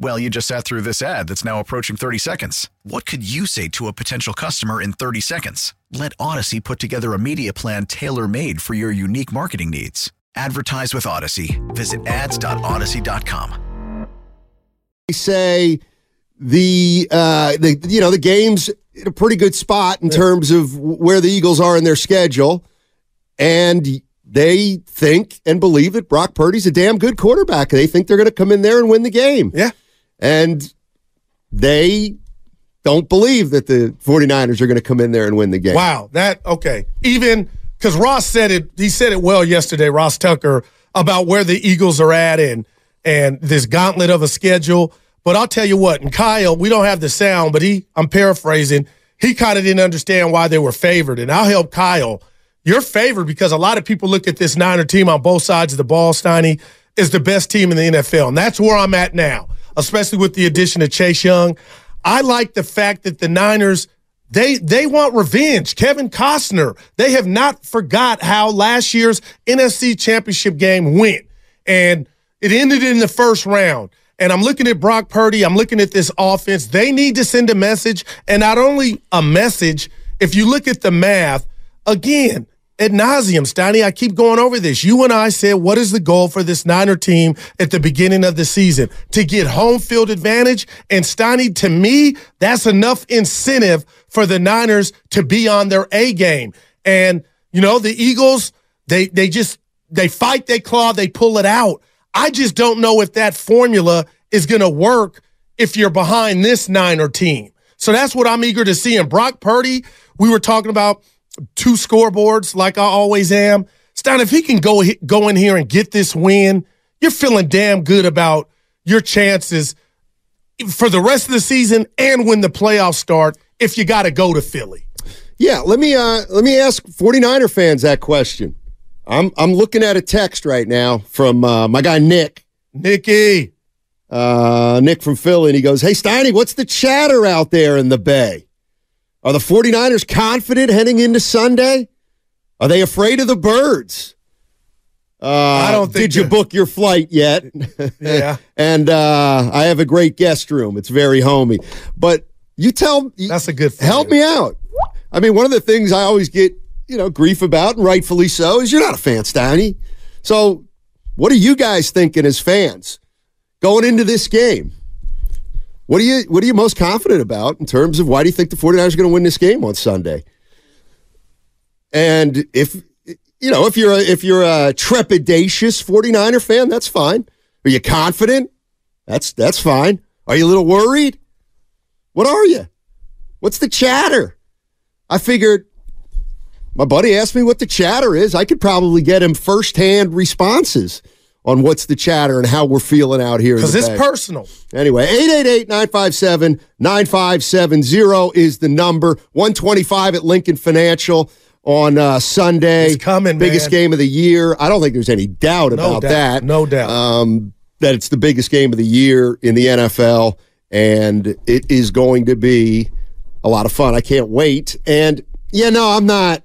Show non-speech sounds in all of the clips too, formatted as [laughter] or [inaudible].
Well, you just sat through this ad that's now approaching 30 seconds. What could you say to a potential customer in 30 seconds? Let Audacy put together a media plan tailor made for your unique marketing needs. Advertise with Audacy. Visit ads.audacy.com. They say the uh, the you know the game's in a pretty good spot in terms of where the Eagles are in their schedule, and they think and believe that Brock Purdy's a damn good quarterback. They think they're going to come in there and win the game. Yeah. And they don't believe that the 49ers are going to come in there and win the game. Wow. That, okay. Even because Ross said it, he said it well yesterday, Ross Tucker, about where the Eagles are at and, and this gauntlet of a schedule. But I'll tell you what, and Kyle, we don't have the sound, but he, I'm paraphrasing, he kind of didn't understand why they were favored. And I'll help Kyle. You're favored because a lot of people look at this Niner team on both sides of the ball, Steiny, is the best team in the NFL. And that's where I'm at now, especially with the addition of Chase Young. I like the fact that the Niners they they want revenge. Kevin Costner, they have not forgot how last year's NFC Championship game went. And it ended in the first round. And I'm looking at Brock Purdy, I'm looking at this offense. They need to send a message, and not only a message, if you look at the math, again, ad nauseum, Steiny, I keep going over this. You and I said, what is the goal for this Niner team at the beginning of the season? To get home field advantage. And Steiny, to me, that's enough incentive for the Niners to be on their A game. And, you know, the Eagles, they they just they fight, they claw, they pull it out. I just don't know if that formula is gonna work if you're behind this Niner team. So that's what I'm eager to see. And Brock Purdy, we were talking about two scoreboards like I always am. Stein, if he can go go in here and get this win, you're feeling damn good about your chances for the rest of the season and when the playoffs start if you got to go to Philly. Yeah, let me uh, let me ask 49er fans that question. I'm I'm looking at a text right now from uh, my guy Nick. Nicky. Uh, Nick from Philly, and he goes, Hey Steiny, what's the chatter out there in the Bay? Are the 49ers confident heading into Sunday? Are they afraid of the birds? Uh, I don't Did you book your flight yet? [laughs] Yeah. [laughs] and uh, I have a great guest room. It's very homey. But you tell That's a good help me out. I mean, one of the things I always get, you know, grief about, and rightfully so, is you're not a fan, Steiny. So, what are you guys thinking as fans going into this game? What are you What are you most confident about in terms of why do you think the 49ers are going to win this game on Sunday? And if you know, if you're a, if you're a trepidatious 49er fan, that's fine. Are you confident? That's that's fine. Are you a little worried? What are you? What's the chatter? I figured my buddy asked me what the chatter is. I could probably get him firsthand responses on what's the chatter and how we're feeling out here. Because it's Bay. personal. Anyway, 888-957-9570 is the number. 125 at Lincoln Financial on uh, Sunday. It's coming, Biggest man. game of the year. I don't think there's any doubt No about doubt. that. No doubt. Um, that it's the biggest game of the year in the NFL, and it is going to be a lot of fun. I can't wait. And yeah, no, I'm not.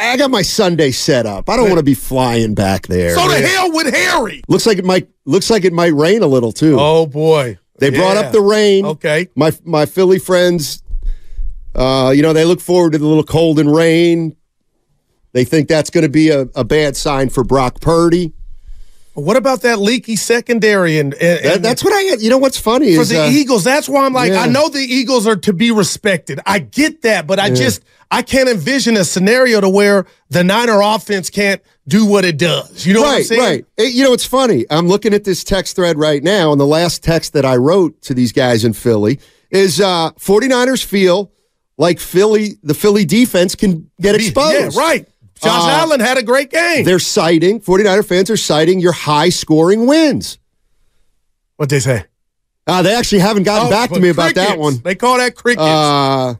I got my Sunday set up. I don't want to be flying back there. So the hell with Harry. Looks like it might. Looks like it might rain a little too. Oh boy. They brought up the rain. Okay. My my Philly friends, uh, you know, they look forward to the little cold and rain. They think that's going to be a, a bad sign for Brock Purdy. What about that leaky secondary? And, and, That- that's what I. You know what's funny for is the uh, Eagles. That's why I'm like, yeah. I know the Eagles are to be respected. I get that, but I just I can't envision a scenario to where the Niner offense can't do what it does. You know what I'm saying? right. Eh, You know, it's funny. I'm looking at this text thread right now, and the last text that I wrote to these guys in Philly is uh, 49ers feel like Philly, the Philly defense can get exposed. Yeah, right. Josh Uh, Allen had a great game. They're citing, 49er fans are citing your high scoring wins. What they say? Uh, they actually haven't gotten Oh, back to me about that one. They call that crickets. Uh,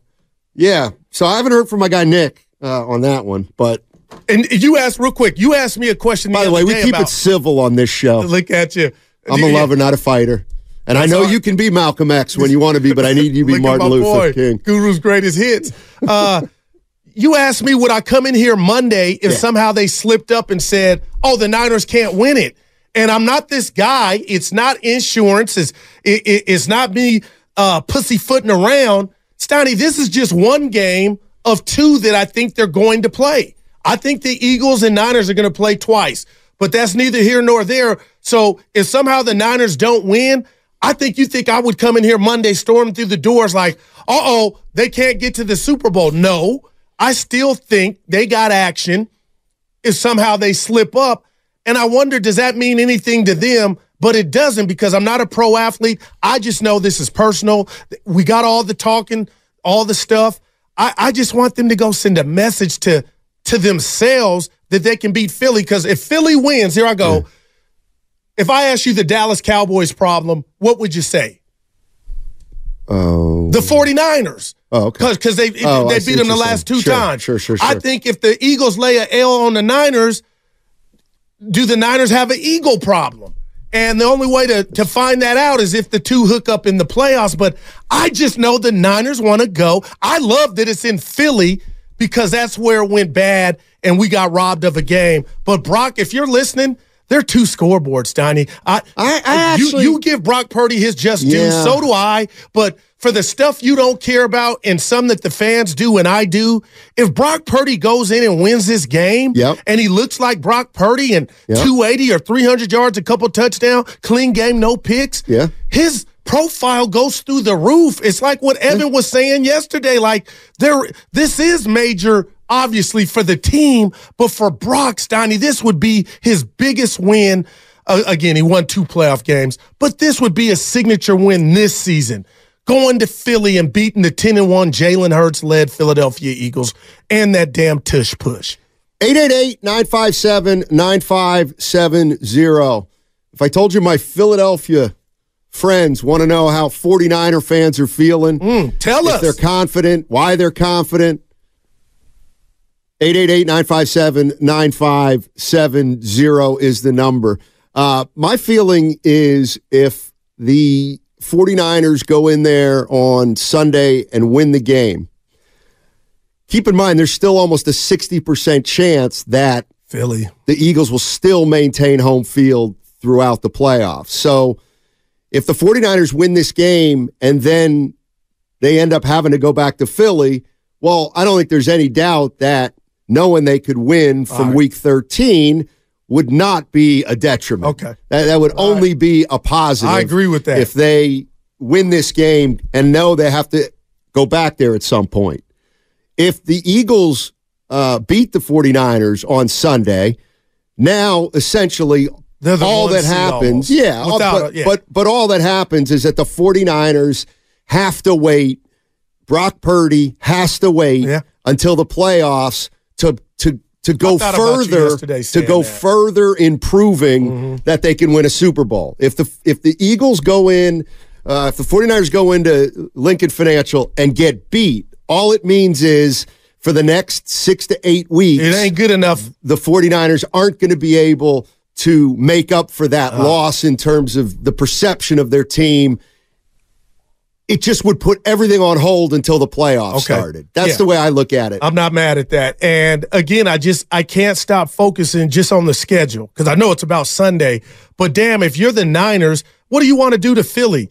yeah. So I haven't heard from my guy Nick uh, on that one. But and you asked real quick. You asked me a question. by the way, we keep about, it civil on this show. Look at you. I'm a lover, not a fighter. And I know you can be Malcolm X when you want to be, but I need you to be Martin Luther boy, King. Guru's greatest hits. Uh, [laughs] you asked me would I come in here Monday if Yeah. somehow they slipped up and said, "Oh, the Niners can't win it." And I'm not this guy. It's not insurance. It's it, it- it's not me uh, pussyfooting around. Steiny, this is just one game of two that I think they're going to play. I think the Eagles and Niners are going to play twice, but that's neither here nor there. So if somehow the Niners don't win, I think you think I would come in here Monday, storm through the doors like, uh oh, they can't get to the Super Bowl. No, I still think they got action if somehow they slip up. And I wonder, does that mean anything to them? But it doesn't because I'm not a pro athlete. I just know this is personal. We got all the talking, all the stuff. I, I just want them to go send a message to to themselves that they can beat Philly. Because if Philly wins, here I go. If I ask you the Dallas Cowboys problem, what would you say? Oh, The 49ers. Oh, okay. Because they, Oh, they beat them the last saying. two Sure, times. sure, sure, sure. I think if the Eagles lay a L on the Niners, do the Niners have an Eagle problem? And the only way to, to find that out is if the two hook up in the playoffs. But I just know the Niners want to go. I love that it's in Philly because that's where it went bad and we got robbed of a game. But Brock, if you're listening, there are two scoreboards, Donnie. I, I- I you, actually- you give Brock Purdy his just due. So do I. But for the stuff you don't care about and some that the fans do and I do, if Brock Purdy goes in and wins this game Yep. and he looks like Brock Purdy and Yep. 280 or 300 yards, a couple touchdown, clean game, no picks, Yeah. his profile goes through the roof. It's like what Evan was saying yesterday. Like there, this is major, obviously for the team, but for Brock Steiny, this would be his biggest win. Uh, again, he won two playoff games, but this would be a signature win this season. Going to Philly and beating the 10 and 1 Jalen Hurts led Philadelphia Eagles and that damn tush push. 888-957-9570. If I told you my Philadelphia friends want to know how 49er fans are feeling, Tell if us. they're confident, why they're confident, 888-957-9570 is the number. Uh, my feeling is if the 49ers go in there on Sunday and win the game, keep in mind there's still almost a 60% chance that Philly. the Eagles will still maintain home field throughout the playoffs. So if the 49ers win this game and then they end up having to go back to Philly, well, I don't think there's any doubt that knowing they could win from right. week 13 would not be a detriment. Okay. That, that would only be a positive. I agree with that. If they win this game and know they have to go back there at some point. If the Eagles uh, beat the 49ers on Sunday, now essentially the all that happens, yeah, all- Without but, yeah. but but all that happens is that the 49ers have to wait. Brock Purdy has to wait Yeah. until the playoffs to to to go thought about you further to go that. Mm-hmm. further in proving that they can win a Super Bowl. If the if the Eagles go in, uh, if the 49ers go into Lincoln Financial and get beat, all it means is for the next six to eight weeks, It ain't good enough. the 49ers aren't going to be able to make up for that Uh-huh. loss in terms of the perception of their team. It just would put everything on hold until the playoffs Okay. started. That's Yeah. the way I look at it. I'm not mad at that. And again, I just I can't stop focusing just on the schedule because I know it's about Sunday. But damn, if you're the Niners, what do you want to do to Philly?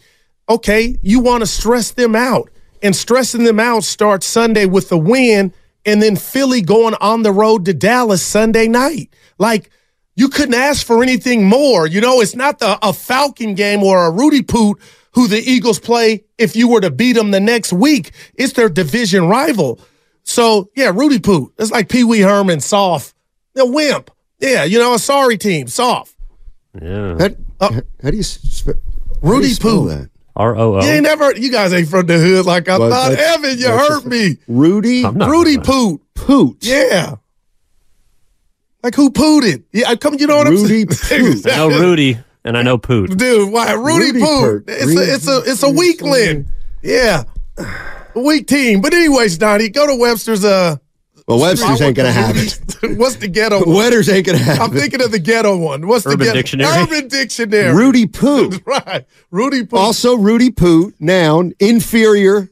Okay, you want to stress them out, and stressing them out starts Sunday with the win, and then Philly going on the road to Dallas Sunday night. Like you couldn't ask for anything more. You know, it's not the a Falcon game or a Rudy Poot who the Eagles play if you were to beat them the next week. It's their division rival. So yeah, Rudy Poot. It's like Pee Wee Herman, soft, a wimp. Yeah, you know, a sorry team, soft. Yeah. How, oh. how, how do you sp- Rudy how do you spell Poot. that? R O You ain't never. You guys ain't from the hood like I Well, thought. that's- Evan, you that's hurt me. Rudy Rudy from Poot. Poot. Yeah. Like who pooted? Yeah, I come. You know what Rudy I'm saying? [laughs] Poot. I know Rudy and I know Poot. dude. Why Rudy, Rudy Poot? Poot. It's a it's a it's a weakling. Yeah, weak team. But anyways, Donnie, go to Webster's. Uh, Well, Webster's ain't gonna have it. it. [laughs] What's the ghetto? one? Wetters ain't gonna have I'm it. thinking of the ghetto one. What's the ghetto? Dictionary? Urban Dictionary. Rudy Poot. [laughs] right. Rudy Poot. Also, Rudy Poot, noun, inferior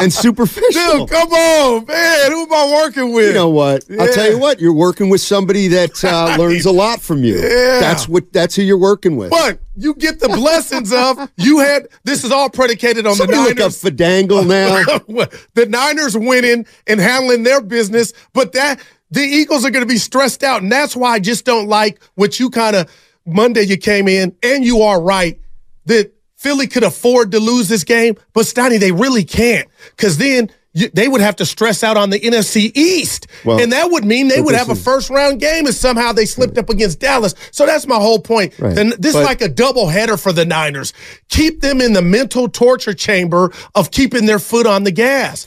and superficial. Dude, come on, man. Who am I working with? You know what? I'll tell you what. You're working with somebody that uh, [laughs] learns a lot from you. Yeah. That's what. That's who you're working with. But you get the blessings of you had. This is all predicated on Somebody the look up Niners. Fadangle now. [laughs] the Niners winning and handling their business, but that the Eagles are going to be stressed out, and that's why I just don't like what you kind of Monday you came in, and you are right that Philly could afford to lose this game, but Stoney they really can't because then. You, they would have to stress out on the NFC East, Well, and that would mean they would have a first round game if somehow they slipped up against Dallas. So that's my whole point. Right. Then this But- is like a double header for the Niners. Keep them in the mental torture chamber of keeping their foot on the gas.